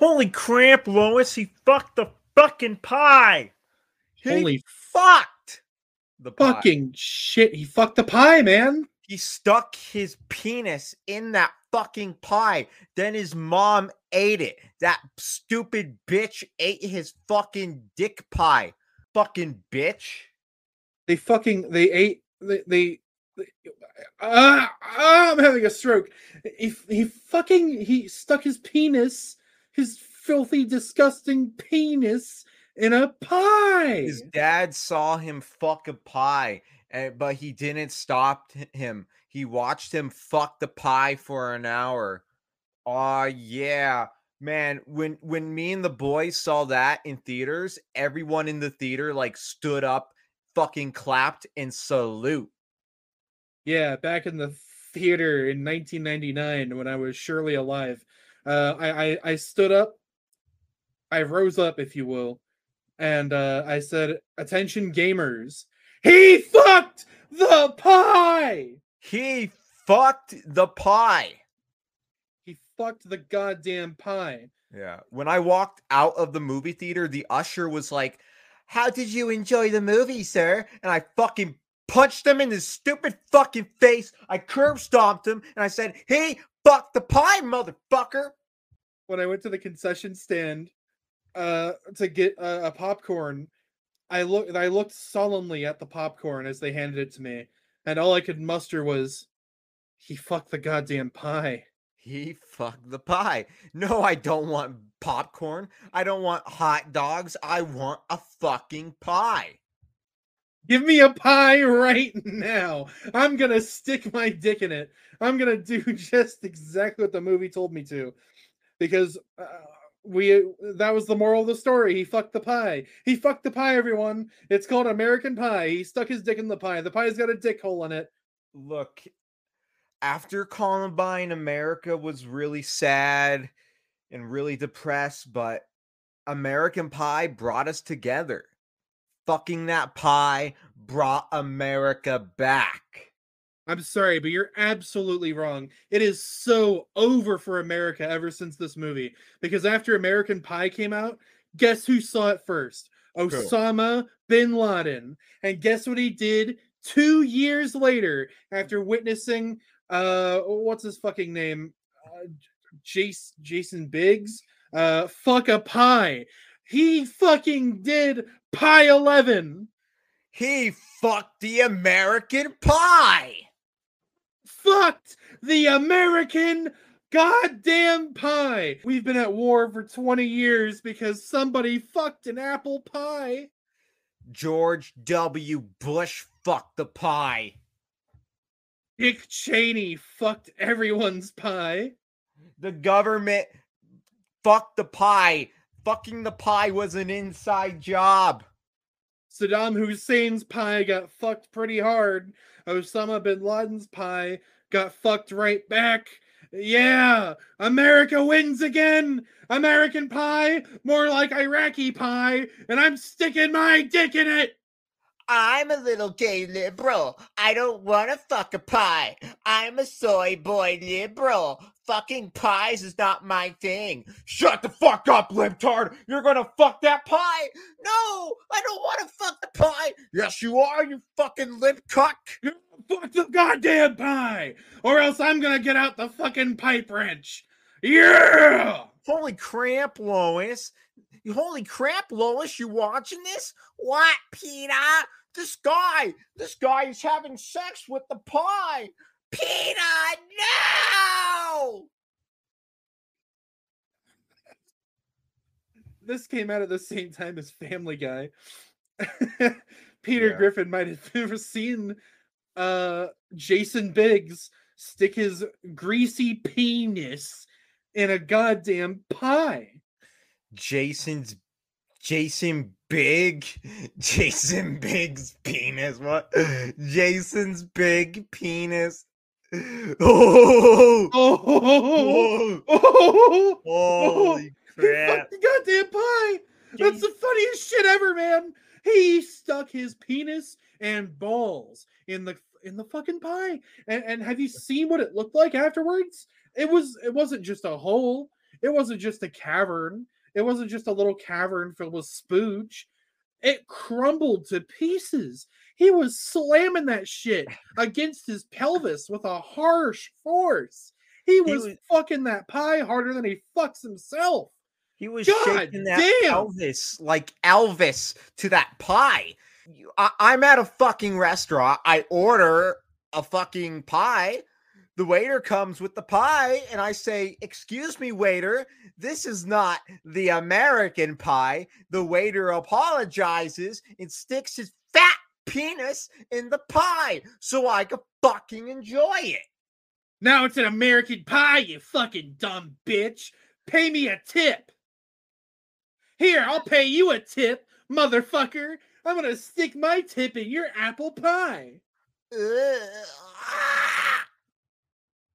Holy crap, Lois! He fucked the fucking pie. He Holy fucked the pie. fucking shit! He fucked the pie, man. He stuck his penis in that fucking pie. Then his mom ate it. That stupid bitch ate his fucking dick pie. Fucking bitch. They fucking they ate they they. they ah, ah, I'm having a stroke. He, he fucking he stuck his penis, his filthy, disgusting penis, in a pie. His dad saw him fuck a pie, eh, but he didn't stop him. He watched him fuck the pie for an hour. Oh yeah, man. When when me and the boys saw that in theaters, everyone in the theater like stood up, fucking clapped and salute. Yeah, back in the theater in 1999 when I was surely alive. Uh, I, I I stood up, I rose up, if you will, and uh, I said, "Attention, gamers! He fucked the pie. He fucked the pie. He fucked the goddamn pie." Yeah. When I walked out of the movie theater, the usher was like, How did you enjoy the movie, sir? And I fucking punched him in his stupid fucking face. I curb stomped him and I said, Hey, fuck the pie, motherfucker. When I went to the concession stand uh, to get a, a popcorn, I looked I looked solemnly at the popcorn as they handed it to me, and all I could muster was, "He fucked the goddamn pie." He fucked the pie. No, I don't want popcorn. I don't want hot dogs. I want a fucking pie. Give me a pie right now. I'm gonna stick my dick in it. I'm gonna do just exactly what the movie told me to, because uh, we that was the moral of the story. He fucked the pie. He fucked the pie. Everyone, it's called American Pie. He stuck his dick in the pie. The pie's got a dick hole in it. Look, after Columbine, America was really sad and really depressed, but American Pie brought us together. Fucking that pie brought America back. I'm sorry, but you're absolutely wrong. It is so over for America ever since this movie. Because after American Pie came out, guess who saw it first? Osama bin Laden. And guess what he did two years later after witnessing uh what's his fucking name? Uh, Jace, Jason Biggs? Uh fuck a pie. He fucking did Pie 11. He fucked the American Pie. fucked the American goddamn pie. We've been at war for 20 years because somebody fucked an apple pie. George W. Bush fucked the pie. Dick Cheney fucked everyone's pie. The government fucked the pie. Fucking the pie was an inside job. Saddam Hussein's pie got fucked pretty hard. Osama bin Laden's pie got fucked right back. Yeah, America wins again. American pie, more like Iraqi pie, and I'm sticking my dick in it. I'm a little gay liberal. I don't want to fuck a pie. I'm a soy boy liberal. Fucking pies is not my thing. Shut the fuck up, libtard. You're gonna fuck that pie. No, I don't want to fuck the pie. Yes, you are, you fucking lip cuck. Fuck the goddamn pie, or else I'm gonna get out the fucking pipe wrench. Yeah. Holy crap, Lois. Holy crap, Lois, you watching this? What, Peter? This guy, this guy is having sex with the pie. Peter, no! This came out at the same time as Family Guy. Peter Yeah. Griffin might have ever seen uh Jason Biggs stick his greasy penis in a goddamn pie. Jason's Jason Big, Jason Big's penis. What? Jason's big penis. Oh, Oh, oh, oh, holy he crap! fucked the goddamn pie. That's the funniest shit ever, man. He stuck his penis and balls in the in the fucking pie. And, and have you seen what it looked like afterwards? It was it wasn't just a hole. It wasn't just a cavern. It wasn't just a little cavern filled with spooge. It crumbled to pieces. He was slamming that shit against his pelvis with a harsh force. He was, he was fucking that pie harder than he fucks himself. He was God shaking that damn. Elvis like Elvis to that pie. I, I'm at a fucking restaurant. I order a fucking pie. The waiter comes with the pie, and I say, Excuse me, waiter, this is not the American pie. The waiter apologizes and sticks his penis in the pie so I could fucking enjoy it. Now it's an American pie, you fucking dumb bitch. Pay me a tip. Here, I'll pay you a tip, motherfucker. I'm gonna stick my tip in your apple pie.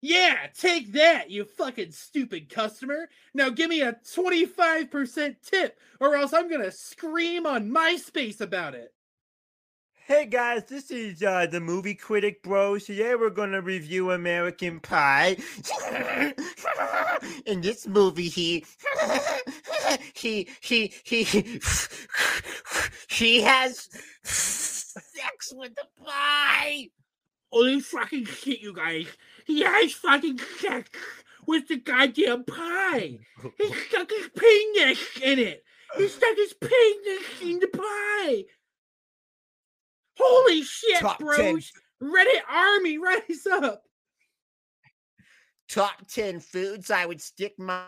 Yeah, take that, you fucking stupid customer. Now give me a 25% tip, or else I'm gonna scream on MySpace about it. Hey guys, this is uh, the movie critic bro. Today we're gonna review American Pie. In this movie, he he he he he has sex with the pie. Holy fucking shit, you guys! He has fucking sex with the goddamn pie. He stuck his penis in it. He stuck his penis in the pie. Holy shit, Top bros! 10. Reddit army, rise up! Top 10 foods I would stick my,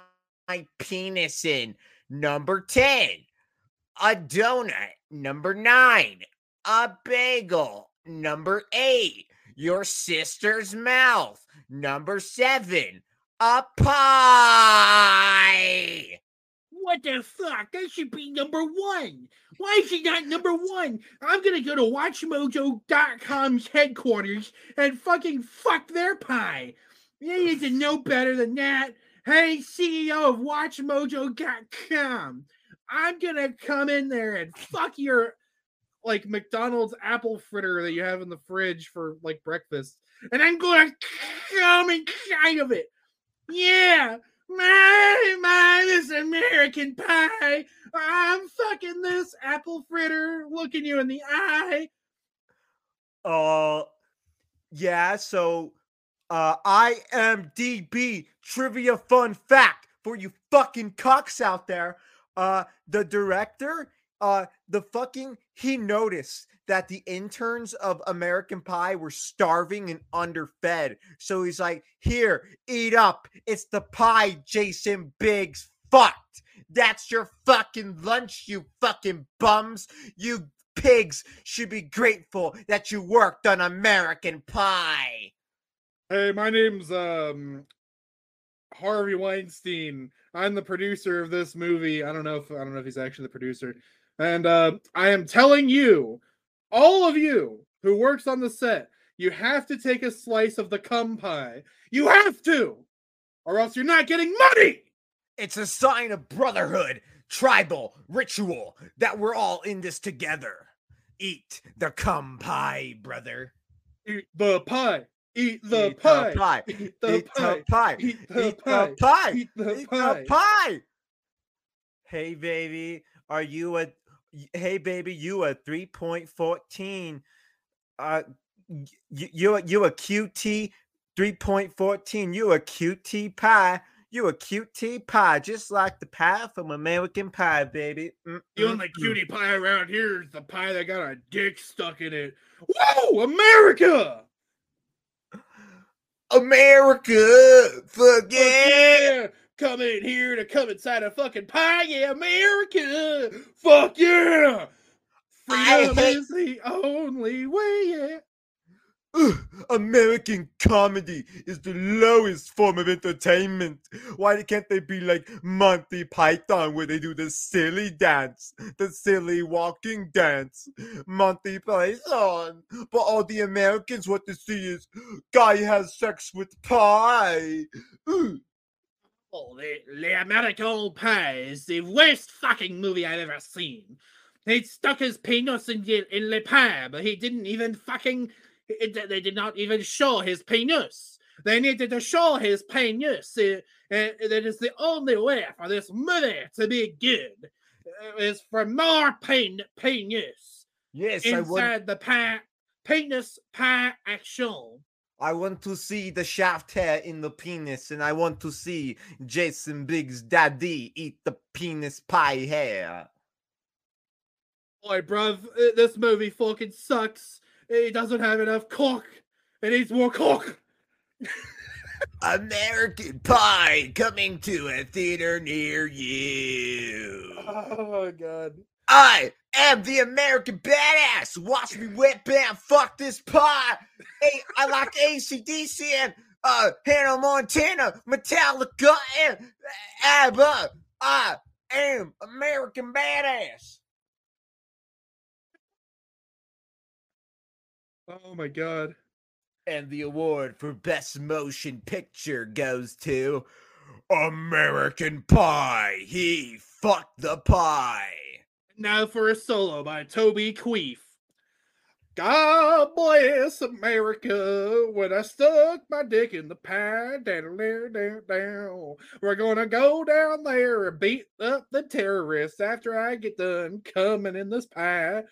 my penis in. Number 10, a donut. Number 9, a bagel. Number 8, your sister's mouth. Number 7, a pie. What the fuck? That should be number one. Why is he not number one? I'm gonna go to WatchMojo.com's headquarters and fucking fuck their pie. You need to know better than that. Hey, CEO of WatchMojo.com, I'm gonna come in there and fuck your like McDonald's apple fritter that you have in the fridge for like breakfast, and I'm gonna come inside of it. Yeah, my, my, this American pie. I'm fucking this apple fritter, looking you in the eye. Uh, yeah. So, uh, IMDb trivia fun fact for you fucking cucks out there. Uh, the director, uh, the fucking he noticed that the interns of American Pie were starving and underfed. So he's like, Here, eat up. It's the pie, Jason Biggs. Fucked. That's your fucking lunch, you fucking bums. You pigs should be grateful that you worked on American Pie. Hey, my name's um Harvey Weinstein. I'm the producer of this movie. I don't know if I don't know if he's actually the producer. And uh, I am telling you all of you who works on the set, you have to take a slice of the cum pie. You have to, or else you're not getting money. It's a sign of brotherhood, tribal ritual that we're all in this together. Eat the cum pie, brother. Eat the pie. Eat the Eat pie. The pie. Eat the Eat pie. Pie. Eat the Eat pie. Pie. Eat the Eat. The pie. Hey, baby, are you a hey baby, you a 3.14. Uh you you a, you a QT 3.14. You a QT pie. You a QT pie, just like the pie from American Pie, baby. Mm-mm-mm. The only cutie pie around here is the pie that got a dick stuck in it. Whoa, America! America! Fuck yeah! Come in here to come inside a fucking pie, yeah, America! Fuck yeah! Freedom hate- is the only way, yeah. Ugh, American comedy is the lowest form of entertainment. Why can't they be like Monty Python where they do the silly dance, the silly walking dance? Monty Python. But all the Americans want to see is guy has sex with pie. Ugh. Oh, the, the American Pie is the worst fucking movie I've ever seen. He stuck his penis in the, in the pie, but he didn't even fucking. It, they did not even show his penis. They needed to show his penis. It, it, it is the only way for this movie to be good. uh, Is for more pen, penis Yes, inside the pie, penis pie action. I want to see the shaft hair in the penis, and I want to see Jason Biggs' daddy eat the penis pie hair. Boy, bruv, uh, this movie fucking sucks. It doesn't have enough cock. It needs more cock. American Pie coming to a theater near you. Oh my god. I am the American badass. Watch me whip bam, fuck this pie. Hey, I like ACDC and uh, Hannah Montana, Metallica, and ABBA. I am American badass. Oh my god. And the award for Best Motion Picture goes to American Pie. He fucked the pie. Now for a solo by Toby Queef. God bless America when I stuck my dick in the pie. Down, down, down, down. We're gonna go down there and beat up the terrorists after I get done coming in this pie.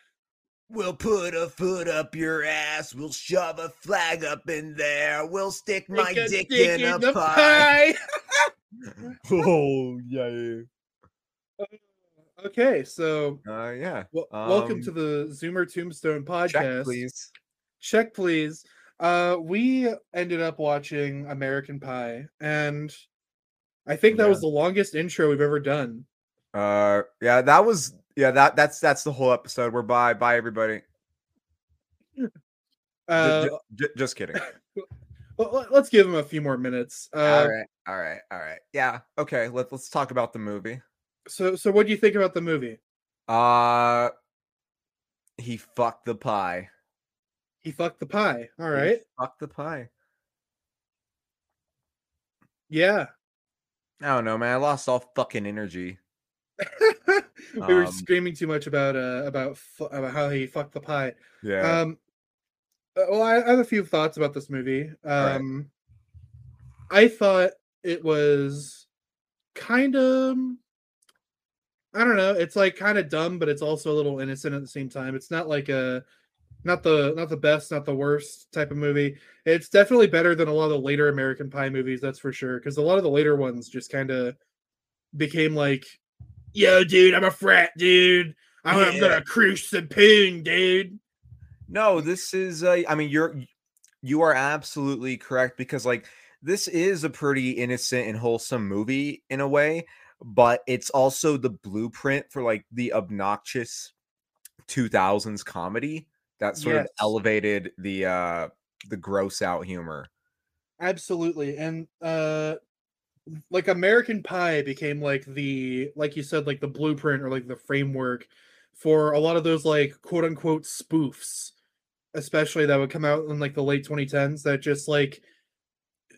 We'll put a foot up your ass. We'll shove a flag up in there. We'll stick my dick, dick in, a the pie. pie. oh yeah. Uh, Okay, so Uh yeah. w- welcome to Um, the Zoomer Tombstone podcast. Check, please. check please uh we ended up watching american pie and i think that was the longest intro we've ever done Uh yeah, that was yeah, that that's that's the whole episode. We're bye. Bye everybody. Uh ju- ju- just kidding. well, let's give him a few more minutes uh all right. All right. All right. Yeah. Okay. Let's let's talk about the movie. So so what do you think about the movie Uh he fucked the pie. he fucked the pie All right. Fuck the pie. yeah I don't know, man. I lost all fucking energy. we were Um, screaming too much about uh about fu- about how he fucked the pie Yeah. Um, uh, well, I I have a few thoughts about this movie. right. Um, I thought it was kind of, I don't know. It's like kind of dumb, but it's also a little innocent at the same time. It's not like a, not the not the best, not the worst type of movie. It's definitely better than a lot of the later American Pie movies, that's for sure. Because a lot of the later ones just kind of became like, "Yo, dude, I'm a frat, dude. I'm, I'm Yeah. gonna cruise the poon, dude." No, this is uh, I mean you're you are absolutely correct because like this is a pretty innocent and wholesome movie in a way, but it's also the blueprint for like the obnoxious 2000s comedy that sort of elevated the uh the gross out humor. Absolutely. And uh like American Pie became like the like you said like the blueprint or like the framework for a lot of those like quote unquote spoofs especially that would come out in like the late 2010s that just like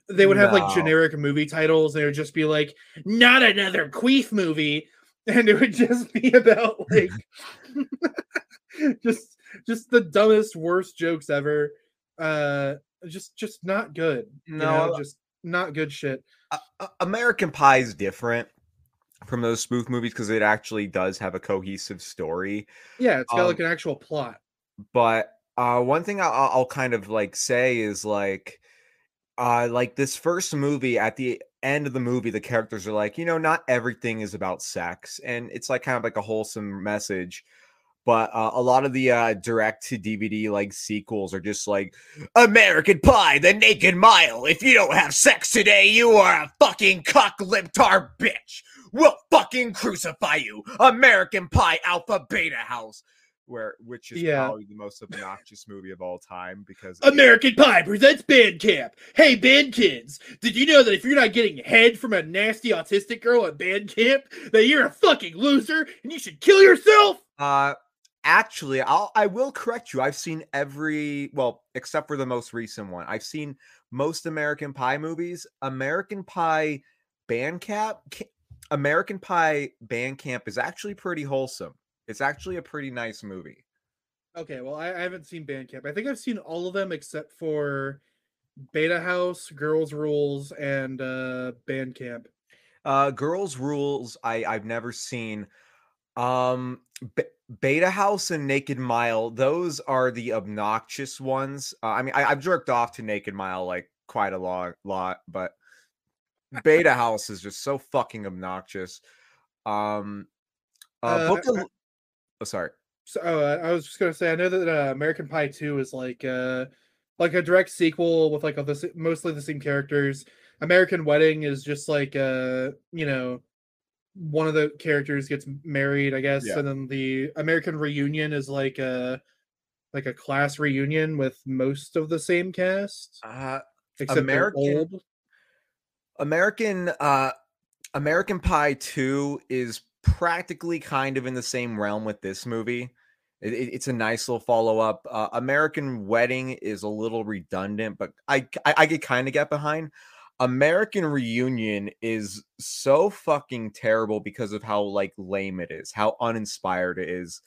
they would have like generic movie titles and it would just be like not another queef movie and it would just be about like just just the dumbest worst jokes ever. Uh just just not good you know, No, just not good shit. Uh, American Pie is different from those spoof movies because it actually does have a cohesive story. yeah it's got like Um, an actual plot. but uh one thing I'll, I'll kind of like say is like uh like this first movie at the end of the movie the characters are like you know not everything is about sex and it's like kind of like a wholesome message but uh, a lot of the uh direct to dvd like sequels are just like american pie the naked mile if you don't have sex today you are a fucking cock libtard bitch. We'll fucking crucify you american pie alpha beta house where which is Yeah. probably the most obnoxious movie of all time because American Pie presents Band Camp. Hey, band kids, did you know that if you're not getting head from a nasty autistic girl at band camp, that you're a fucking loser and you should kill yourself? Uh actually, I'll I will correct you. I've seen every well, except for the most recent one. I've seen most American Pie movies. American Pie Band Camp. American Pie Band Camp is actually pretty wholesome. It's actually a pretty nice movie. Okay, well, I, I haven't seen Bandcamp. I think I've seen all of them except for Beta House, Girls Rules, and uh Bandcamp. Uh, Girls Rules. I I've never seen. Um, B- Beta House and Naked Mile. Those are the obnoxious ones. Uh, I mean, I, I've jerked off to Naked Mile like quite a lot, lot, but Beta House is just so fucking obnoxious. Um, uh, Uh, Book of. Oh, sorry. So uh, I was just gonna say, I know that uh, American Pie Two is like uh like a direct sequel with like all the mostly the same characters. American Wedding is just like uh you know one of the characters gets married, I guess, Yeah. and then the American Reunion is like a like a class reunion with most of the same cast, Uh, except American- old. American uh American Pie 2 is practically kind of in the same realm with this movie. It, it- it's a nice little follow up. Uh, American Wedding is a little redundant, but I I, I could kind of get behind. American Reunion is so fucking terrible because of how like lame it is, how uninspired it is,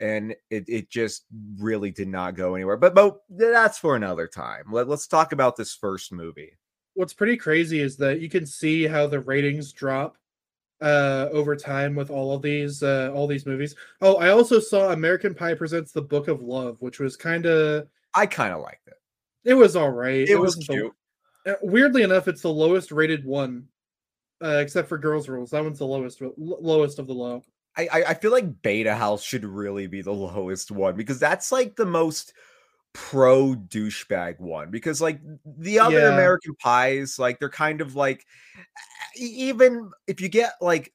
and it it just really did not go anywhere. But but that's for another time. Let, let's talk about this first movie. what's pretty crazy is that you can see how the ratings drop uh over time with all of these uh all these movies. Oh, I also saw American Pie presents the Book of Love, which was kind of I kind of liked it. it was all right. It, was wasn't the- cute. uh, weirdly enough, it's the lowest rated one. Uh, except for Girls Rules, that one's the lowest, lowest of the low. I I feel like Beta House should really be the lowest one because that's like the most pro douchebag one because like the other Yeah. American pies like they're kind of like even if you get like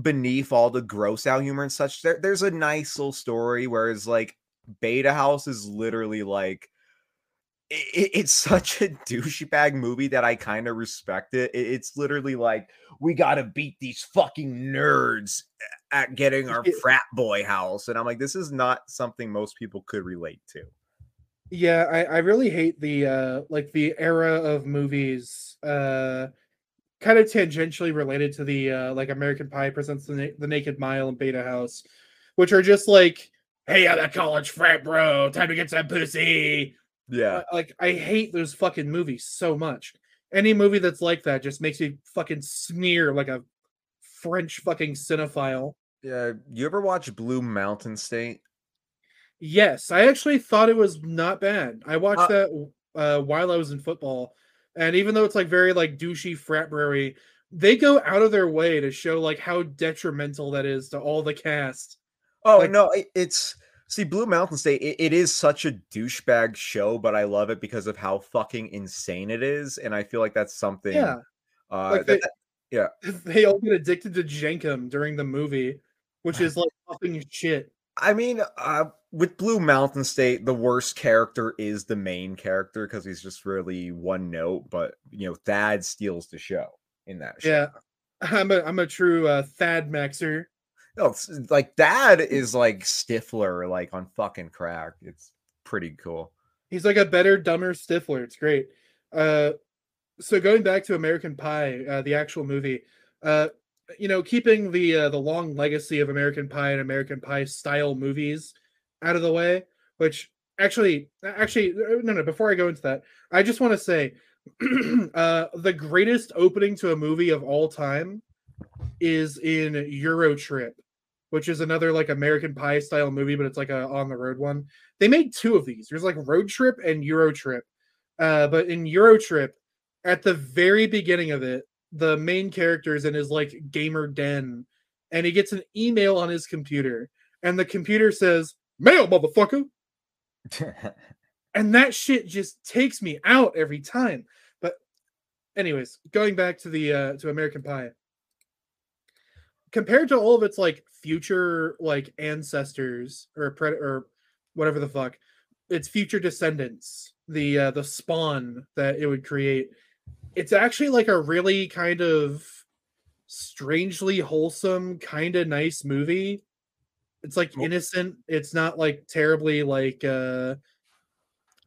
beneath all the gross out humor and such there, there's a nice little story whereas like Beta House is literally like i- i- it's such a douchebag movie that I kind of respect it. It- It's literally like we got to beat these fucking nerds at getting our frat boy house, and I'm like, this is not something most people could relate to. Yeah, I, I really hate the uh like the era of movies uh kind of tangentially related to the uh like American Pie presents the, Na- the Naked Mile and Beta House, which are just like, hey, that college frat bro, time to get some pussy. Yeah, Like I hate those fucking movies so much. Any movie that's like that just makes me fucking sneer like a French fucking cinephile. yeah. You ever watch Blue Mountain State? Yes, I actually thought it was not bad. I watched Uh, that uh, while I was in football, and even though it's like very like douchey fratbery, they go out of their way to show like how detrimental that is to all the cast. Oh Like- no, it, it's see Blue Mountain State. It, it is such a douchebag show, but I love it because of how fucking insane it is, and I feel like that's something. Yeah, uh, like they, that- they all get addicted to Jenkem during the movie, which is like fucking shit. I mean, uh, with Blue Mountain State, the worst character is the main character because he's just really one note. But you know, Thad steals the show in that show. Yeah, I'm a I'm a true uh, Thad Maxer. No, like Thad is like Stifler, like on fucking crack. It's pretty cool. He's like a better, dumber Stifler. It's great. Uh, so going back to American Pie, uh, the actual movie, uh, you know, keeping the uh, the long legacy of American Pie and American Pie style movies out of the way, which actually, actually, uh, no, no. Before I go into that, I just want to say, uh, the greatest opening to a movie of all time is in Euro Trip, which is another like American Pie style movie, but it's like a on the road one. They made two of these. There's like Road Trip and Euro Trip. Uh, but in Euro Trip, at the very beginning of it, the main character is in his like gamer den, and he gets an email on his computer, and the computer says, "Mail, motherfucker." and that shit just takes me out every time. But anyways, going back to the uh to American Pie. Compared to all of its like future like ancestors or pred or whatever the fuck, its future descendants, the uh the spawn that it would create, it's actually like a really kind of strangely wholesome, kind of nice movie. It's like innocent. It's not like terribly like uh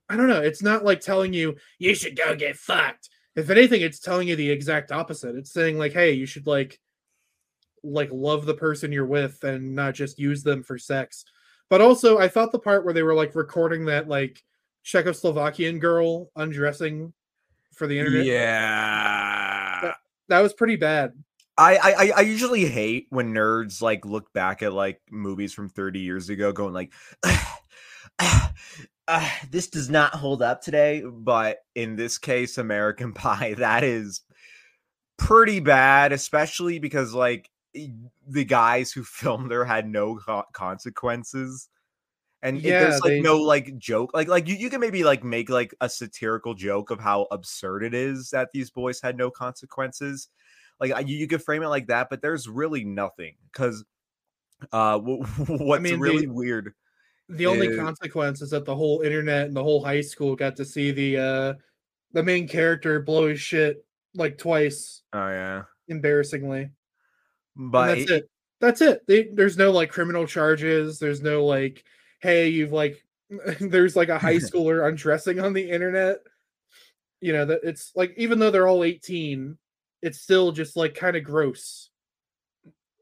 I don't know. It's not like telling you you should go get fucked. If anything, it's telling you the exact opposite. It's saying like, hey, you should like like love the person you're with and not just use them for sex. But also, I thought the part where they were like recording that like Czechoslovakian girl undressing for the internet. Yeah. That, that was pretty bad. I, I I usually hate when nerds like look back at like movies from 30 years ago going like uh, this does not hold up today but in this case American Pie that is pretty bad especially because like the guys who filmed there had no co- consequences and yeah, there's like they... no like joke like like you, you can maybe like make like a satirical joke of how absurd it is that these boys had no consequences like you, you could frame it like that but there's really nothing because uh what's I mean, really the, weird the is... only consequence is that the whole internet and the whole high school got to see the uh the main character blow his shit like twice oh yeah. embarrassingly. But and that's it. That's it. They, there's no like criminal charges there's no like hey you've like there's like a high schooler undressing on the internet you know that it's like even though they're all 18 it's still just like kind of gross.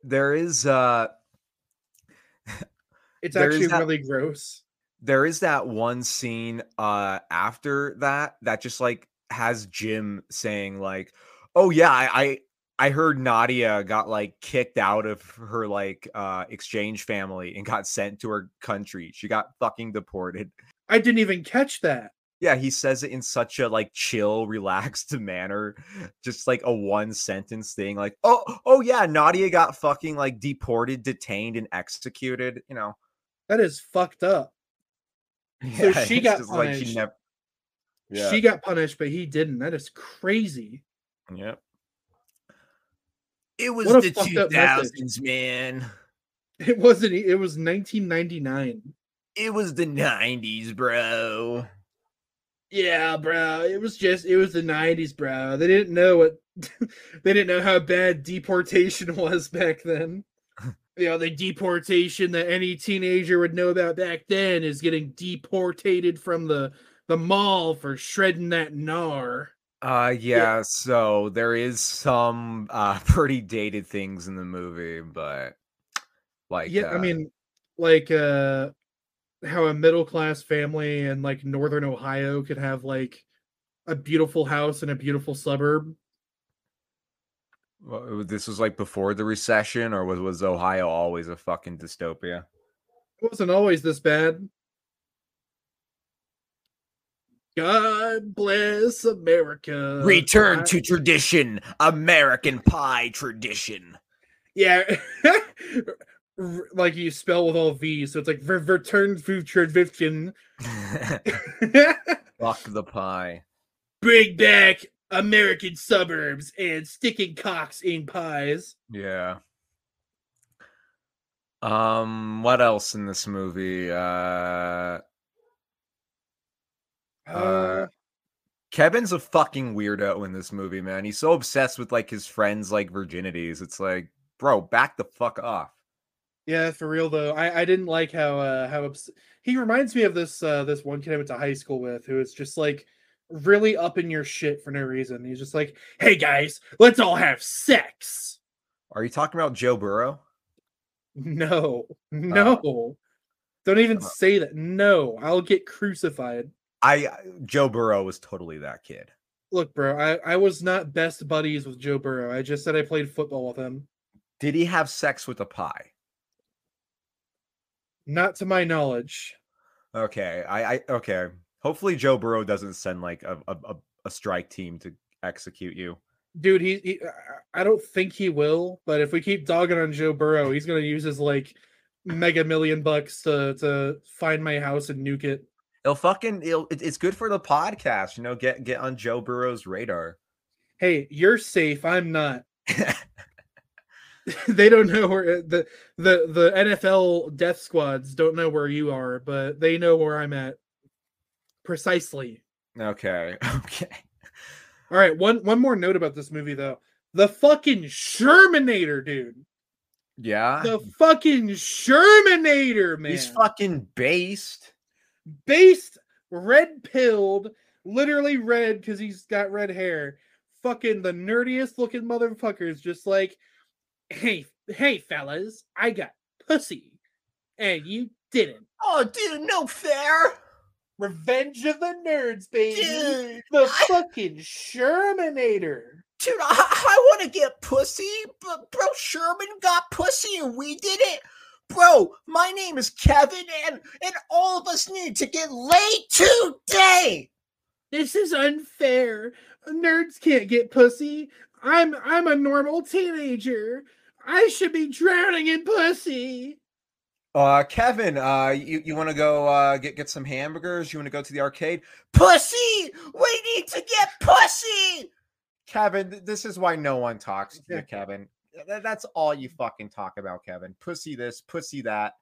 There is uh it's actually that, really gross. There is that one scene uh after that that just like has Jim saying like, "Oh yeah, I I, I heard Nadia got like kicked out of her like uh exchange family and got sent to her country. She got fucking deported. I didn't even catch that. Yeah, he says it in such a like chill, relaxed manner, just like a one sentence thing, like, "Oh, oh yeah, Nadia got fucking like deported, detained, and executed." You know, that is fucked up. Yeah, so she got punished. Like she, never... yeah. she got punished, but he didn't. That is crazy. Yep. It was the two thousands, man. It wasn't. It was nineteen ninety nine. It was the nineties, bro. Yeah, bro. It was just it was the '90s, bro. They didn't know what they didn't know how bad deportation was back then. you know, the deportation that any teenager would know about back then is getting deported from the the mall for shredding that gnar. Uh yeah, yeah, so there is some uh pretty dated things in the movie, but like Yeah, uh, I mean like uh how a middle class family in like northern Ohio could have like a beautiful house in a beautiful suburb. Well, this was like before the recession, or was was Ohio always a fucking dystopia? It wasn't always this bad. God bless America. Return I... to tradition, American pie tradition. Yeah. like you spell with all V's, so it's like return to tradition. Fuck the pie. Bring back American suburbs and sticking cocks in pies. Yeah. Um, what else in this movie? Uh, uh, uh Kevin's a fucking weirdo in this movie, man. He's so obsessed with like his friends' like virginities. It's like, bro, back the fuck off. Yeah, for real though. I, I didn't like how uh how obs- he reminds me of this uh this one kid I went to high school with who is just like really up in your shit for no reason. He's just like, "Hey guys, let's all have sex." Are you talking about Joe Burrow? No. No. Uh, Don't even uh, say that. No, I'll get crucified. I Joe Burrow was totally that kid. Look, bro, I I was not best buddies with Joe Burrow. I just said I played football with him. Did he have sex with a pie? Not to my knowledge. Okay, I, I okay. Hopefully, Joe Burrow doesn't send like a a, a strike team to execute you. Dude, he, he, I don't think he will. But if we keep dogging on Joe Burrow, he's gonna use his like mega million bucks to to find my house and nuke it. It'll fucking it'll, it's good for the podcast, you know. Get get on Joe Burrow's radar. Hey, you're safe. I'm not. they don't know where the the the NFL death squads don't know where you are, but they know where I'm at precisely. Okay. Okay. All right. One one more note about this movie though. The fucking Shermanator, dude. Yeah. The fucking Shermanator, man. He's fucking based. Based, red pilled, literally red because he's got red hair. Fucking the nerdiest looking motherfuckers, just like hey, hey, fellas, I got pussy, and you didn't. Oh, dude, no fair. Revenge of the Nerds, baby. Dude, the I- fucking Shermanator. dude, I, I want to get pussy, but bro, Sherman got pussy and we did it. Bro, my name is Kevin, and and all of us need to get laid today. This is unfair. Nerds can't get pussy. I'm I'm a normal teenager. I should be drowning in pussy. Uh, Kevin, uh, you, you want to go uh, get get some hamburgers? You want to go to the arcade? Pussy, we need to get pussy. Kevin, this is why no one talks to you, Kevin. Th- That's all you fucking talk about, Kevin. Pussy this, pussy that.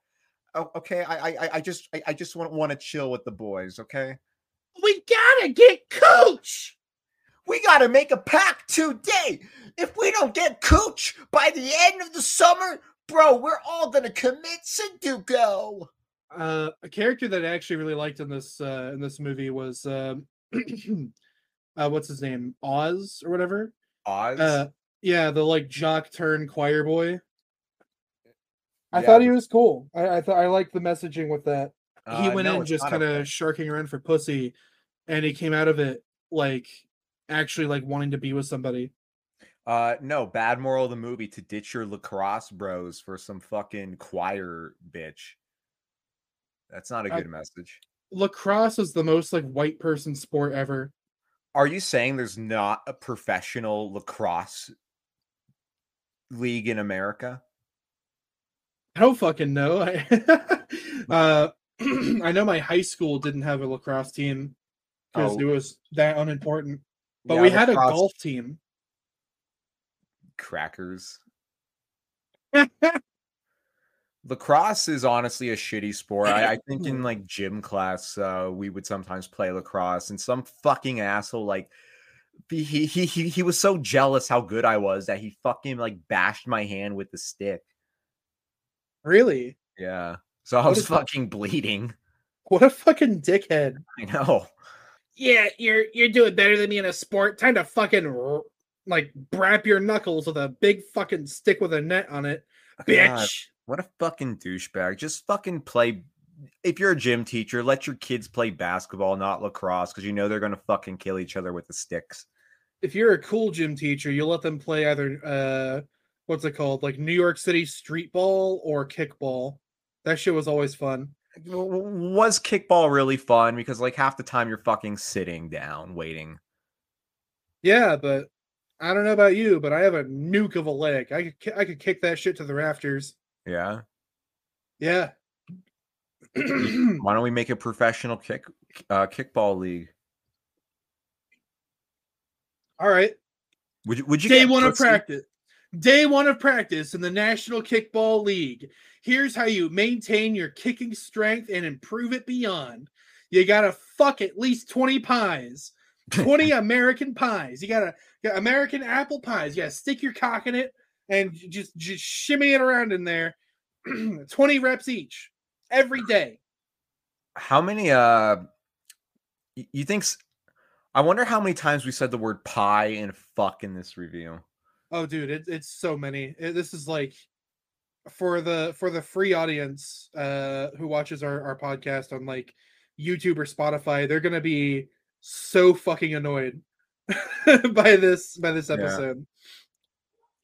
Oh, okay, I I I- just I, I just want want to chill with the boys. Okay. We gotta get coach. We gotta make a pact today. If we don't get Cooch by the end of the summer, bro, we're all gonna commit Sudoku. Uh, a character that I actually really liked in this uh, in this movie was um, uh, what's his name, Oz or whatever. Oz. Yeah, the like jock turn choir boy. I Yeah, thought he was cool. I, I thought I liked the messaging with that. he uh, went no, in just kind of sharking around for pussy, and he came out of it like actually like wanting to be with somebody. Uh, no, bad moral of the movie to ditch your lacrosse bros for some fucking choir bitch. That's not a good message. Lacrosse is the most like white person sport ever. Are you saying there's not a professional lacrosse league in America? I don't fucking know. I uh, I know my high school didn't have a lacrosse team because Oh. it was that unimportant. But Yeah, we had a golf team. crackers. Lacrosse is honestly a shitty sport. I, I think in like gym class, uh, we would sometimes play lacrosse, and some fucking asshole like he he he he he was so jealous how good I was that he fucking like bashed my hand with the stick. really? Yeah, so I What was is that? fucking bleeding. What a fucking dickhead. I know. Yeah, you're you're doing better than me in a sport. Time to fucking like brap your knuckles with a big fucking stick with a net on it, God, bitch. what a fucking douchebag! Just fucking play. If you're a gym teacher, let your kids play basketball, not lacrosse, because you know they're gonna fucking kill each other with the sticks. If you're a cool gym teacher, you'll let them play either uh what's it called? Like New York City street ball or kickball. That shit was always fun. Was kickball really fun? Because like half the time you're fucking sitting down waiting. Yeah, but I don't know about you, but I have a nuke of a leg. I could I could kick that shit to the rafters. Yeah. Yeah. Why don't we make a professional kick uh, kickball league? All right. Would you? Would you? Day get one of practice. Day one of practice in the National Kickball League. Here's how you maintain your kicking strength and improve it beyond. You gotta fuck at least 20 pies. 20 American pies. You gotta got American apple pies. You gotta stick your cock in it and just just shimmy it around in there. 20 reps each every day. How many? Uh, you think? I wonder how many times we said the word pie and fuck in this review. Oh, dude, it, it's so many. It- this is like for the for the free audience uh who watches our, our podcast on like YouTube or Spotify, they're gonna be so fucking annoyed by this by this Yeah. episode.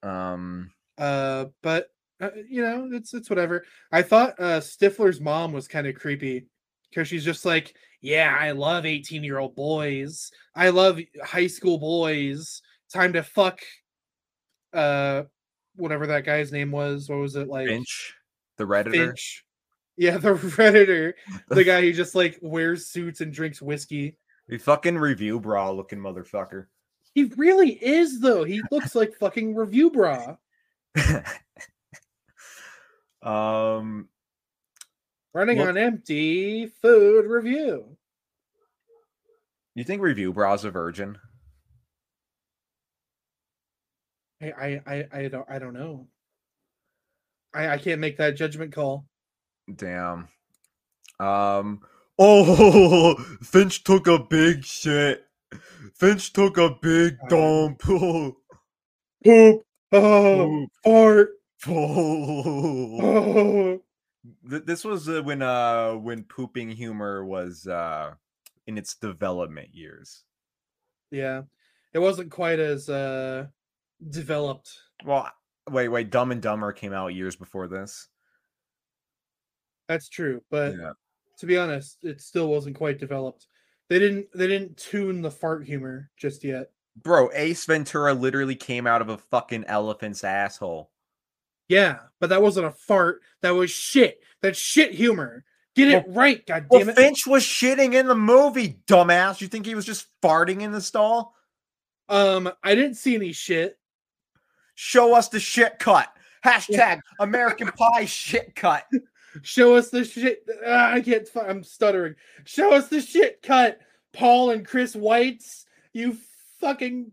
Um, Uh, but uh, you know, it's it's whatever. I thought uh Stifler's mom was kind of creepy because she's just like, yeah, I love 18 year old boys. I love high school boys. Time to fuck uh whatever that guy's name was. What was it like? Finch, the redditor. Finch. Yeah, the redditor, the guy who just like wears suits and drinks whiskey. The fucking Reviewbrah looking motherfucker. He really is though. He looks like fucking Reviewbrah. um, Running Look- on empty food review. you think Reviewbrah's a virgin? I I I, I don't I don't know. I I can't make that judgment call. Damn. Um. Oh, Finch took a big shit. Finch took a big Uh, dump. Poop. Oh, Poop. fart. Oh. This was uh, when uh when pooping humor was uh in its development years. Yeah, it wasn't quite as uh developed. Well, wait, wait, Dumb and Dumber came out years before this. That's true, but Yeah. to be honest, it still wasn't quite developed. They didn't they didn't tune the fart humor just yet. Bro, Ace Ventura literally came out of a fucking elephant's asshole. Yeah, but that wasn't a fart. That was shit. That's shit humor. Get it right, god Well, it. Finch was shitting in the movie, dumbass. You think he was just farting in the stall? Um, I didn't see any shit. Show us the shit cut. Hashtag American Pie shit cut. Show us the shit. Ah, I can't. I'm stuttering. Show us the shit cut. Paul and Chris Weitz. You fucking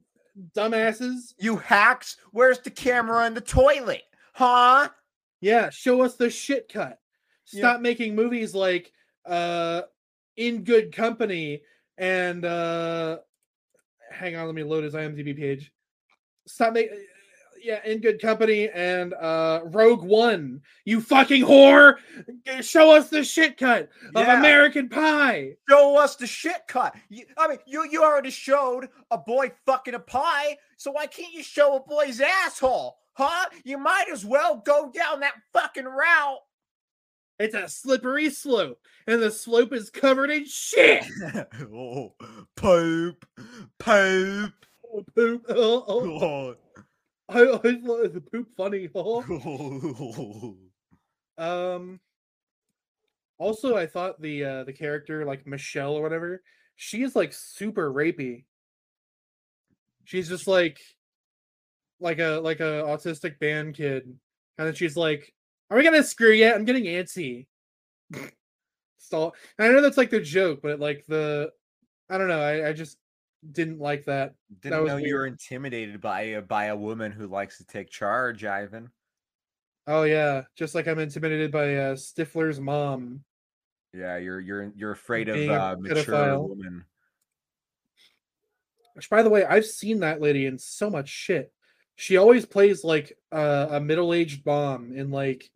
dumbasses. You hacks, where's the camera in the toilet? Huh? Yeah, show us the shit cut. Yeah. Stop making movies like uh In Good Company and uh hang on, let me load his IMDb page. Stop making yeah, In Good Company and uh Rogue One. You fucking whore! Show us the shit cut of Yeah. American Pie. Show us the shit cut. You, I mean, you you already showed a boy fucking a pie, so why can't you show a boy's asshole? Huh? You might as well go down that fucking route. It's a slippery slope, and the slope is covered in shit. oh, poop, poop. Oh, poop. Oh, oh. God. I always thought the poop funny. Oh. Um. Also, I thought the uh the character like Michelle or whatever, she's like super rapey. She's just like, like a like a autistic band kid, and then she's like, "Are we gonna screw yet? I'm getting antsy." Stall. And I know that's like the joke, but like the, I don't know. I I just didn't like that. Didn't was know you were intimidated by a by a woman who likes to take charge, Ivan. Oh yeah, just like I'm intimidated by uh, Stifler's mom. Yeah, you're you're you're afraid of uh, mature pedophile. women. Which, by the way, I've seen that lady in so much shit. She always plays like uh, a middle-aged bomb in like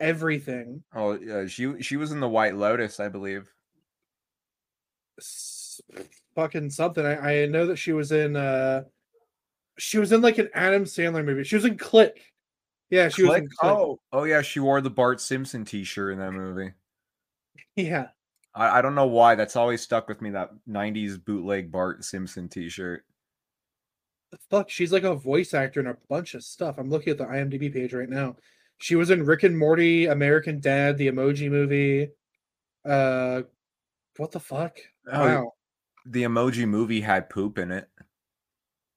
everything. Oh, yeah, she she was in the White Lotus, I believe. S- fucking something. I, I know that she was in. uh She was in like an Adam Sandler movie. She was in Click. Yeah, she was Click? in Click. Oh, oh yeah, she wore the Bart Simpson T-shirt in that movie. Yeah, I, I don't know why. That's always stuck with me. That '90s bootleg Bart Simpson T-shirt. Fuck. She's like a voice actor in a bunch of stuff. I'm looking at the IMDb page right now. She was in Rick and Morty, American Dad, the Emoji Movie. Uh, what the fuck? Oh, wow. The Emoji Movie had poop in it.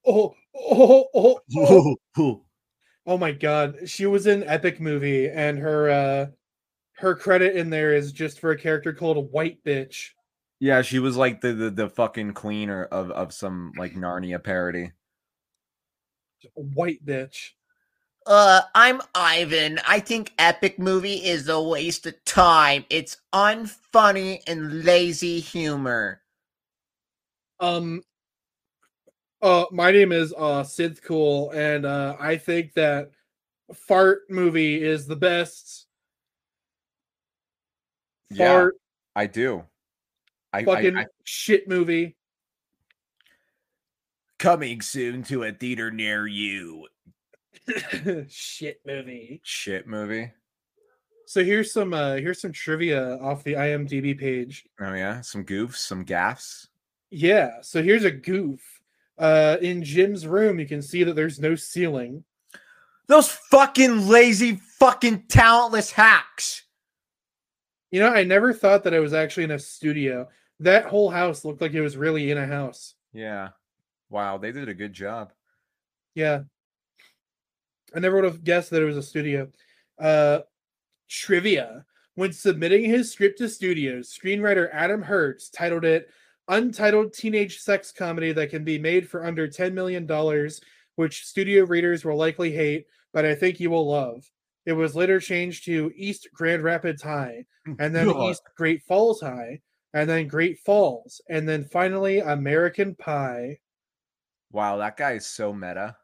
Oh, oh, oh, oh, Oh, oh my god. She was in Epic Movie and her uh her credit in there is just for a character called a White Bitch. yeah, she was like the the, the fucking queen or of of some like Narnia parody. White Bitch. Uh, I'm Ivan. I think Epic Movie is a waste of time. It's unfunny and lazy humor. Um uh my name is uh Sid Cool and uh I think that Fart movie is the best Yeah, I do. I, I, fucking I shit movie. Coming soon to a theater near you. shit movie. Shit movie. So here's some uh here's some trivia off the IMDb page. Oh yeah, some goofs, some gaffs. Yeah, so here's a goof. Uh in Jim's room you can see that there's no ceiling. Those fucking lazy, fucking talentless hacks. You know, I never thought that I was actually in a studio. That whole house looked like it was really in a house. Yeah. Wow, they did a good job. Yeah. I never would have guessed that it was a studio. Uh trivia. When submitting his script to studios, screenwriter Adam Herz titled it Untitled Teenage Sex Comedy that can be made for under $10 million, which studio readers will likely hate, but I think you will love. It was later changed to East Grand Rapids High, and then God. East Great Falls High, and then Great Falls, and then finally American Pie. Wow, that guy is so meta.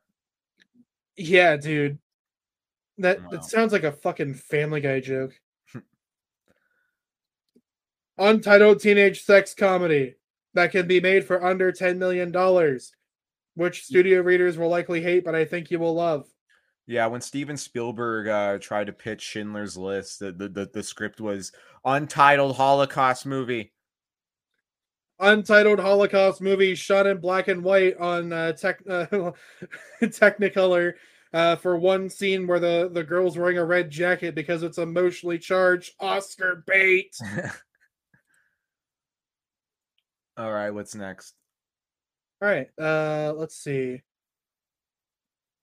Yeah, dude. That Wow. that sounds like a fucking Family Guy joke. untitled teenage sex comedy that can be made for under $10 million, which studio readers will likely hate, but I think you will love. Yeah, when Steven Spielberg uh, tried to pitch Schindler's List, the, the, the, the script was untitled Holocaust movie. Untitled Holocaust movie shot in black and white on uh, tech, uh, Technicolor uh, for one scene where the, the girl's wearing a red jacket because it's emotionally charged. Oscar bait. All right, what's next? All right, uh, let's see.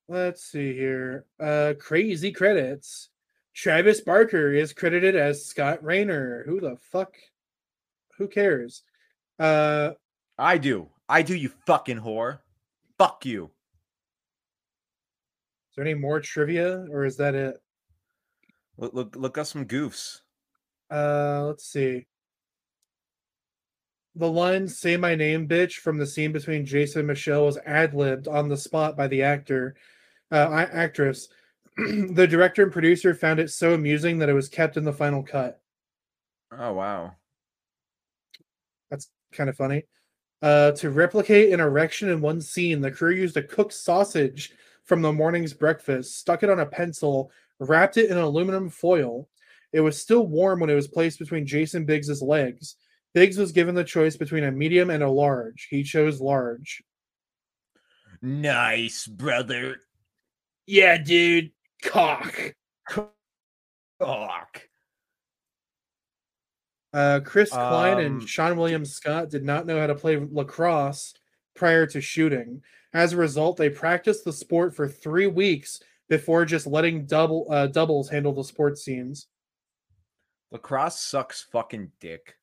Let's see here. Uh, crazy credits. Travis Barker is credited as Scott Raynor. Who the fuck? Who cares? Uh, I do. I do. You fucking whore. Fuck you. Is there any more trivia, or is that it? Look, look, look up some goofs. Uh, let's see. The line "Say my name, bitch" from the scene between Jason and Michelle was ad libbed on the spot by the actor, uh, actress. the director and producer found it so amusing that it was kept in the final cut. Oh wow, kind of funny. Uh, to replicate an erection in one scene, the crew used a cooked sausage from the morning's breakfast, stuck it on a pencil, wrapped it in aluminum foil. It was still warm when it was placed between Jason Biggs's legs. Biggs was given the choice between a medium and a large. He chose large. Nice, brother. Yeah, dude. Cock. Cock. Uh, Chris Klein Um, and Seann William Scott did not know how to play lacrosse prior to shooting. As a result, they practiced the sport for three weeks before just letting double uh, doubles handle the sports scenes. Lacrosse sucks fucking dick.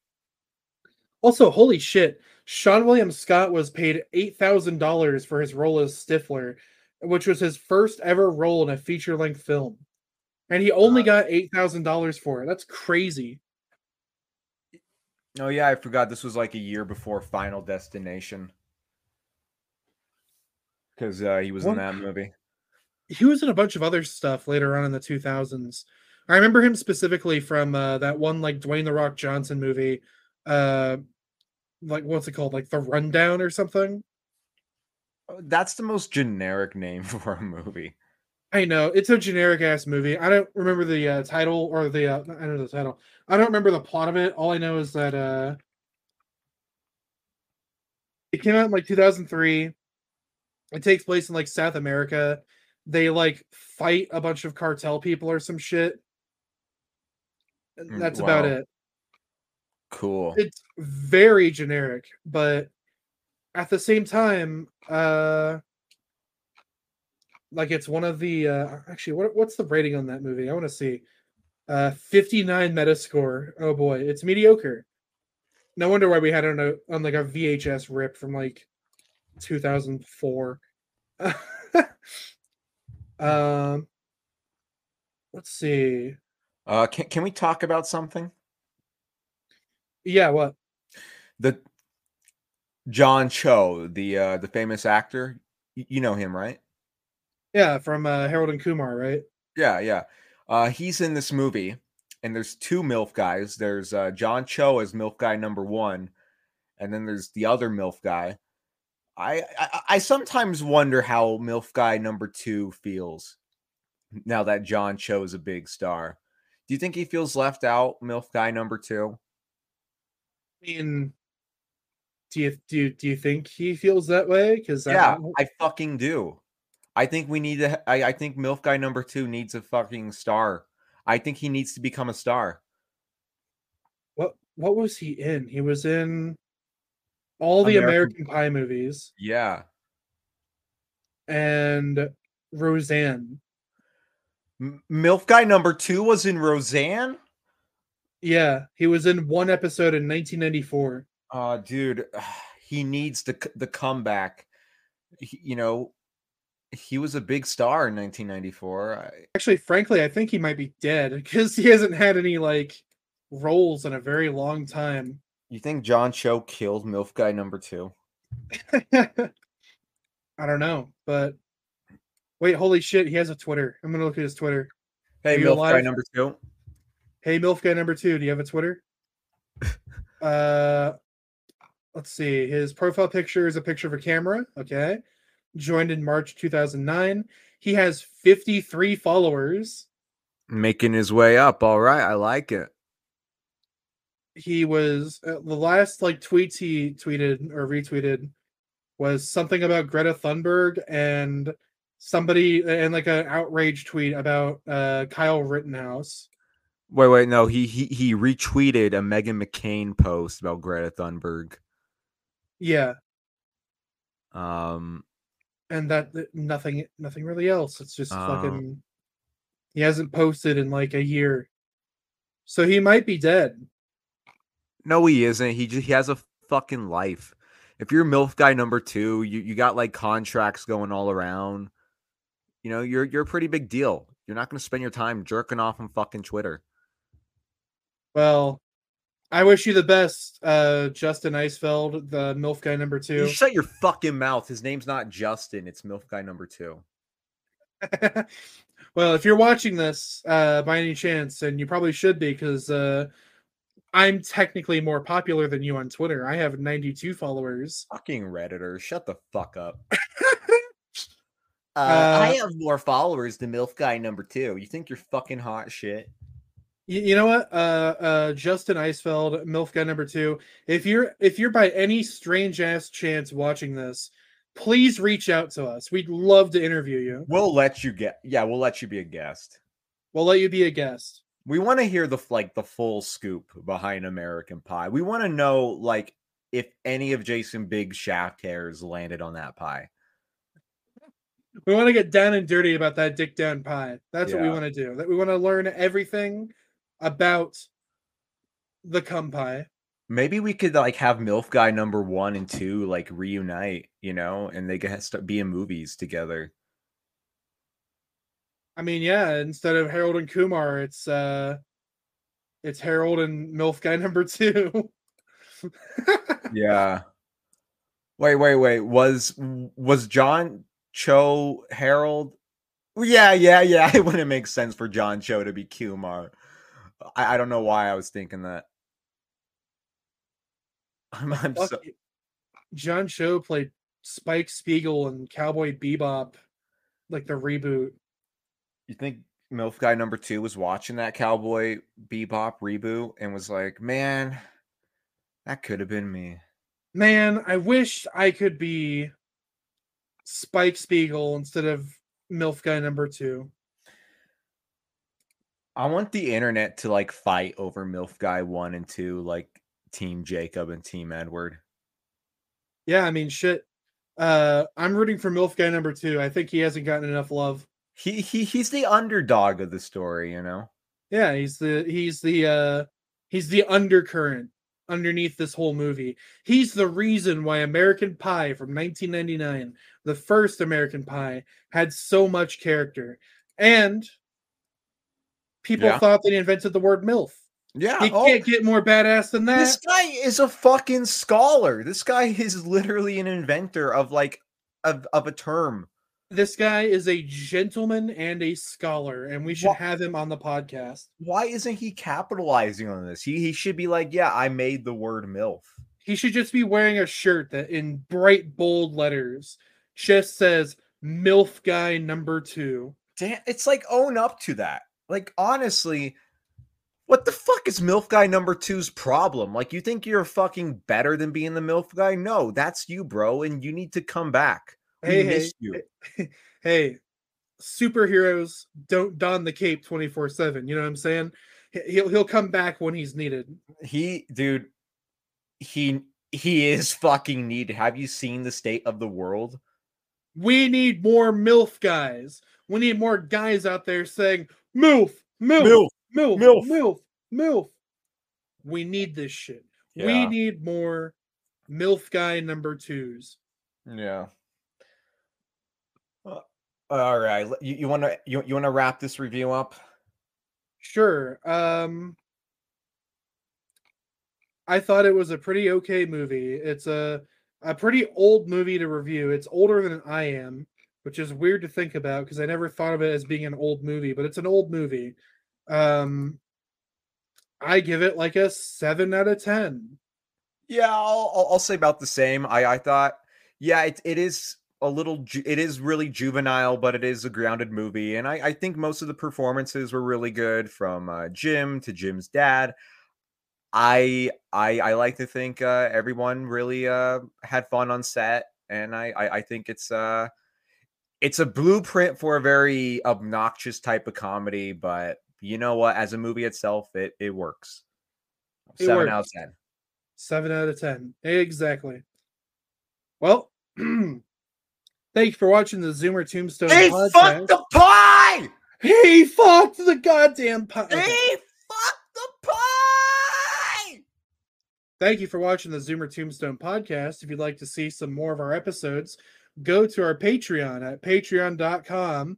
Also, holy shit, Seann William Scott was paid eight thousand dollars for his role as Stifler, which was his first ever role in a feature length film, and he only Uh, got eight thousand dollars for it. That's crazy. Oh yeah, I forgot this was like a year before Final Destination. Because uh, he was What- in that movie. he was in a bunch of other stuff later on in the 2000s. I remember him specifically from uh, that one like Dwayne the Rock Johnson movie, uh, like what's it called, like The Rundown or something. Oh, That's the most generic name for a movie. I know it's a generic ass movie. I don't remember the uh, title or the uh, I don't know the title. I don't remember the plot of it. All I know is that uh, it came out in like 2003. It takes place in like South America. They like fight a bunch of cartel people or some shit. And Mm, That's about it. Cool. It's very generic, but at the same time, uh like it's one of the uh actually what what's the rating on that movie? I want to see. Uh 59 metascore. Oh boy, it's mediocre. No wonder why we had it on a on like a VHS rip from like 2004. um let's see. Uh, can can we talk about something? Yeah, what? The John Cho, the uh, the famous actor. You know him, right? Yeah, from uh Harold and Kumar, right? Yeah, yeah. Uh, he's in this movie, and there's two MILF guys. There's uh, John Cho as MILF guy number one, and then there's the other MILF guy. I, I I sometimes wonder how MILF guy number two feels now that John Cho is a big star. Do you think he feels left out, MILF guy number two? I mean, do you do you, do you think he feels that way? Because Yeah, I fucking do. I think we need to. I, I think MILF guy number two needs a fucking star. I think he needs to become a star. what what was he in? He was in all the American- American Pie movies Yeah. and Roseanne. M- MILF guy number two was in Roseanne. Yeah, he was in one episode in 1994. Oh, dude, he needs the the comeback. He- you know, he was a big star in 1994. I, Actually, frankly, I think he might be dead because he hasn't had any like roles in a very long time. you think John Cho killed MILF guy number two? I don't know, but wait, holy shit, he has a Twitter. I'm gonna look at his Twitter. Hey, MILF guy number two. Hey, MILF guy number two, do you have a Twitter? Uh, let's see. His profile picture is a picture of a camera. Okay. Joined in March 2009. He has 53 followers. Making his way up. All right. I like it. He was uh, the last like tweets he tweeted or retweeted was something about Greta Thunberg and somebody and like an outrage tweet about uh Kyle Rittenhouse. Wait, wait, no. He he he retweeted a Meghan McCain post about Greta Thunberg. Yeah, Um, and that that- nothing nothing really else. It's just Oh. fucking he hasn't posted in like a year. So he might be dead. no, he isn't. He just he has a fucking life. If you're MILF guy number two, you you got like contracts going all around. You know, you're you're a pretty big deal. You're not gonna spend your time jerking off on fucking Twitter. Well, I wish you the best, uh Justin Isfeld, the MILF guy number You two. shut your fucking mouth. His name's not Justin. It's MILF guy number two. well, if you're watching this uh, by any chance, and you probably should be, because uh, I'm technically more popular than you on Twitter. I have 92 followers. Fucking redditor, shut the fuck up. Uh, Uh, I have more followers than MILF guy number two. You think you're fucking hot shit? You, you know what? Uh, uh, Justin Isfeld, MILF guy number two. If you're if you're by any strange ass chance watching this, please reach out to us. We'd love to interview you. We'll let you get. Yeah, we'll let you be a guest. We'll let you be a guest. We want to hear the like the full scoop behind American Pie. We want to know like if any of Jason Biggs' shaft hairs landed on that pie. We want to get down and dirty about that dick down pie. That's what we want to do. That we want to learn everything about the cum pie. Maybe we could like have MILF guy number one and two like reunite, you know, and they could start be in movies together. I mean, yeah, instead of Harold and Kumar, it's uh it's Harold and MILF guy number two. Yeah. Wait, wait, wait. Was was John Cho Harold? Yeah, yeah, yeah. It wouldn't make sense for John Cho to be Kumar. I, I don't know why I was thinking that. I'm, I'm so. John Cho played Spike Spiegel and Cowboy Bebop, like the reboot. you think MILF guy number two was watching that Cowboy Bebop reboot and was like, man, that could have been me. Man, I wish I could be Spike Spiegel instead of MILF guy number two. I want the internet to like fight over MILF guy one and two, like Team Jacob and Team Edward. Yeah, I mean, shit. Uh, I'm rooting for MILF guy number two. I think he hasn't gotten enough love. He he he's the underdog of the story, you know. Yeah, he's the he's the uh he's the undercurrent underneath this whole movie. He's the reason why American Pie from 1999, the first American Pie, had so much character. And people Yeah. thought they invented the word MILF. Yeah. You oh, can't get more badass than that. this guy is a fucking scholar. This guy is literally an inventor of like of, of a term. This guy is a gentleman and a scholar, and we should Wha- have him on the podcast. Why isn't he capitalizing on this? He he should be like, yeah, I made the word MILF. He should just be wearing a shirt that in bright bold letters just says MILF guy number two. Damn, it's like own up to that. Like honestly, what the fuck is MILF guy number two's problem? Like you think you're fucking better than being the MILF guy? No, that's you, bro, and you need to come back. We Hey, hey, miss you. Hey, superheroes don't don the cape 24-7. You know what I'm saying? He- He'll he'll come back when he's needed. He, dude, he he is fucking needed. Have you seen the state of the world? We need more MILF guys. We need more guys out there saying MILF, MILF, MILF, MILF. MILF, MILF. We need this shit. We need more MILF guy number twos. Yeah. Uh, all right. You, you want to you, you want to wrap this review up? Sure. Um I thought it was a pretty okay movie. It's a a pretty old movie to review. It's older than I am, which is weird to think about because I never thought of it as being an old movie, but it's an old movie. Um I give it like a 7 out of 10. Yeah, I'll, I'll, I'll say about the same. I I thought, yeah, it it is a little, ju- it is really juvenile, but it is a grounded movie, and I I think most of the performances were really good from uh, Jim to Jim's dad. I I I like to think uh, everyone really uh, had fun on set, and I, I I think it's uh it's a blueprint for a very obnoxious type of comedy, but you know what? As a movie itself, it it works. It Seven works. out of ten. Seven out of ten. Exactly. Well, thank you for watching the Zoomer Tombstone He podcast. fucked the pie! he fucked the goddamn pie. He fucked the pie! Thank you for watching the Zoomer Tombstone podcast. If you'd like to see some more of our episodes, go to our Patreon at patreon.com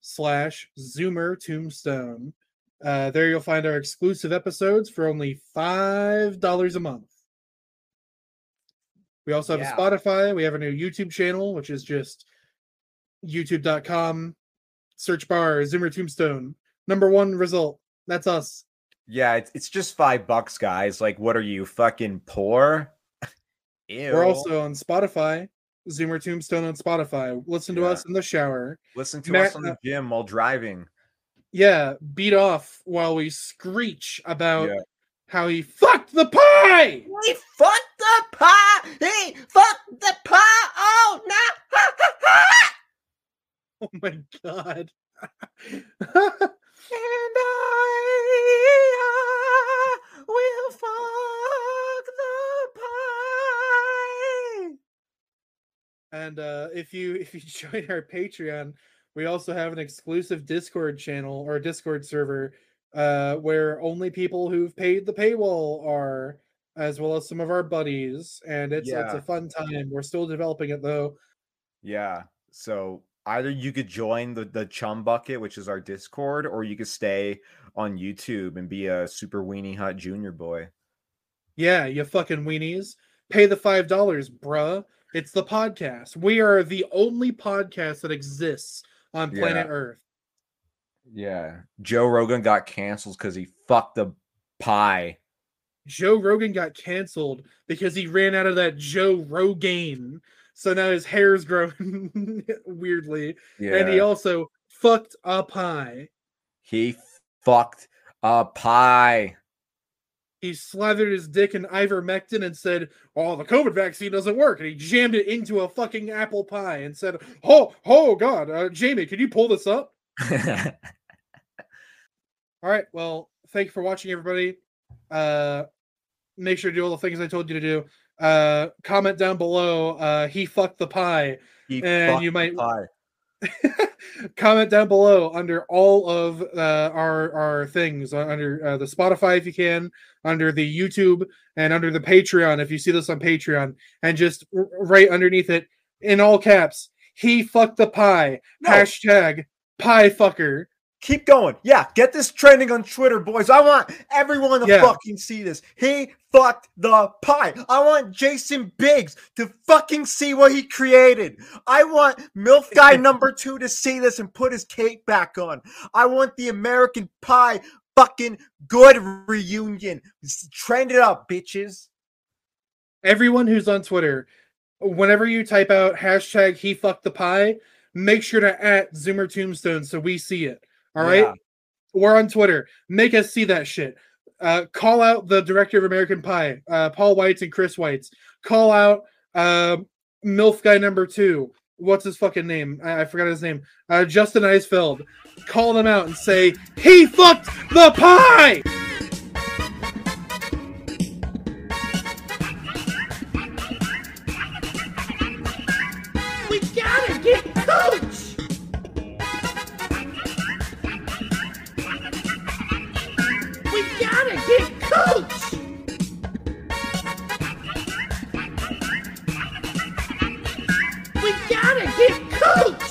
slash Zoomer Tombstone. Uh, there you'll find our exclusive episodes for only $5 a month. We also have Yeah. a Spotify. We have a new YouTube channel, which is just youtube.com search bar Zoomer Tombstone. Number one result. That's us. Yeah, it's it's just five bucks, guys. Like, what are you fucking poor? Ew. We're also on Spotify. Zoomer Tombstone on Spotify. Listen to Yeah. us in the shower. listen to Matt- us on the gym while driving. Yeah, beat off while we screech about Yeah. how he fucked the pie. He fucked the pie! He fucked the pie! Oh, no! Ha, ha, ha! Oh my god. And I, will fuck the pie. And uh if you if you join our Patreon, we also have an exclusive Discord channel or Discord server uh where only people who've paid the paywall are as well as some of our buddies and it's it's a fun time. We're still developing it though. Yeah. So either you could join the the chum bucket, which is our Discord, or you could stay on YouTube and be a super weenie hut junior boy. Yeah, you fucking weenies. Pay the five dollars, bruh. It's the podcast. We are the only podcast that exists on planet Yeah. Earth. Yeah. Joe Rogan got canceled because he fucked the pie. Joe Rogan got canceled because he ran out of that Joe Rogaine. So now his hair's growing weirdly. Yeah. And he also fucked a pie. he fucked a pie. He slathered his dick in ivermectin and said, Oh, the COVID vaccine doesn't work. And he jammed it into a fucking apple pie and said, Oh, oh God, uh, Jamie, can you pull this up? All right. Well, thank you for watching, everybody. Uh, make sure to do all the things I told you to do. Uh, comment down below. Uh, he fucked the pie. he And fucked you the might- pie. comment down below under all of uh, our our things uh, under uh, the Spotify if you can, under the YouTube, and under the Patreon if you see this on Patreon, and just r- right underneath it in all caps. He fucked the pie. No. Hashtag pie fucker. Keep going. Yeah, get this trending on Twitter, boys. I want everyone to Yeah. fucking see this. He fucked the pie. I want Jason Biggs to fucking see what he created. I want MILF guy number two to see this and put his cape back on. I want the American Pie fucking good reunion. Trend it up, bitches. everyone who's on Twitter, whenever you type out hashtag he fucked the pie, make sure to at Zoomer Tombstone so we see it. All right, Yeah. We're on Twitter. Make us see that shit. Uh, call out the director of American Pie, uh, Paul Weitz and Chris Weitz. Call out um MILF guy number two. What's his fucking name? I, I forgot his name. Uh, Justin Isfeld. Call them out and say, he fucked the pie! Coach! We gotta get Coach!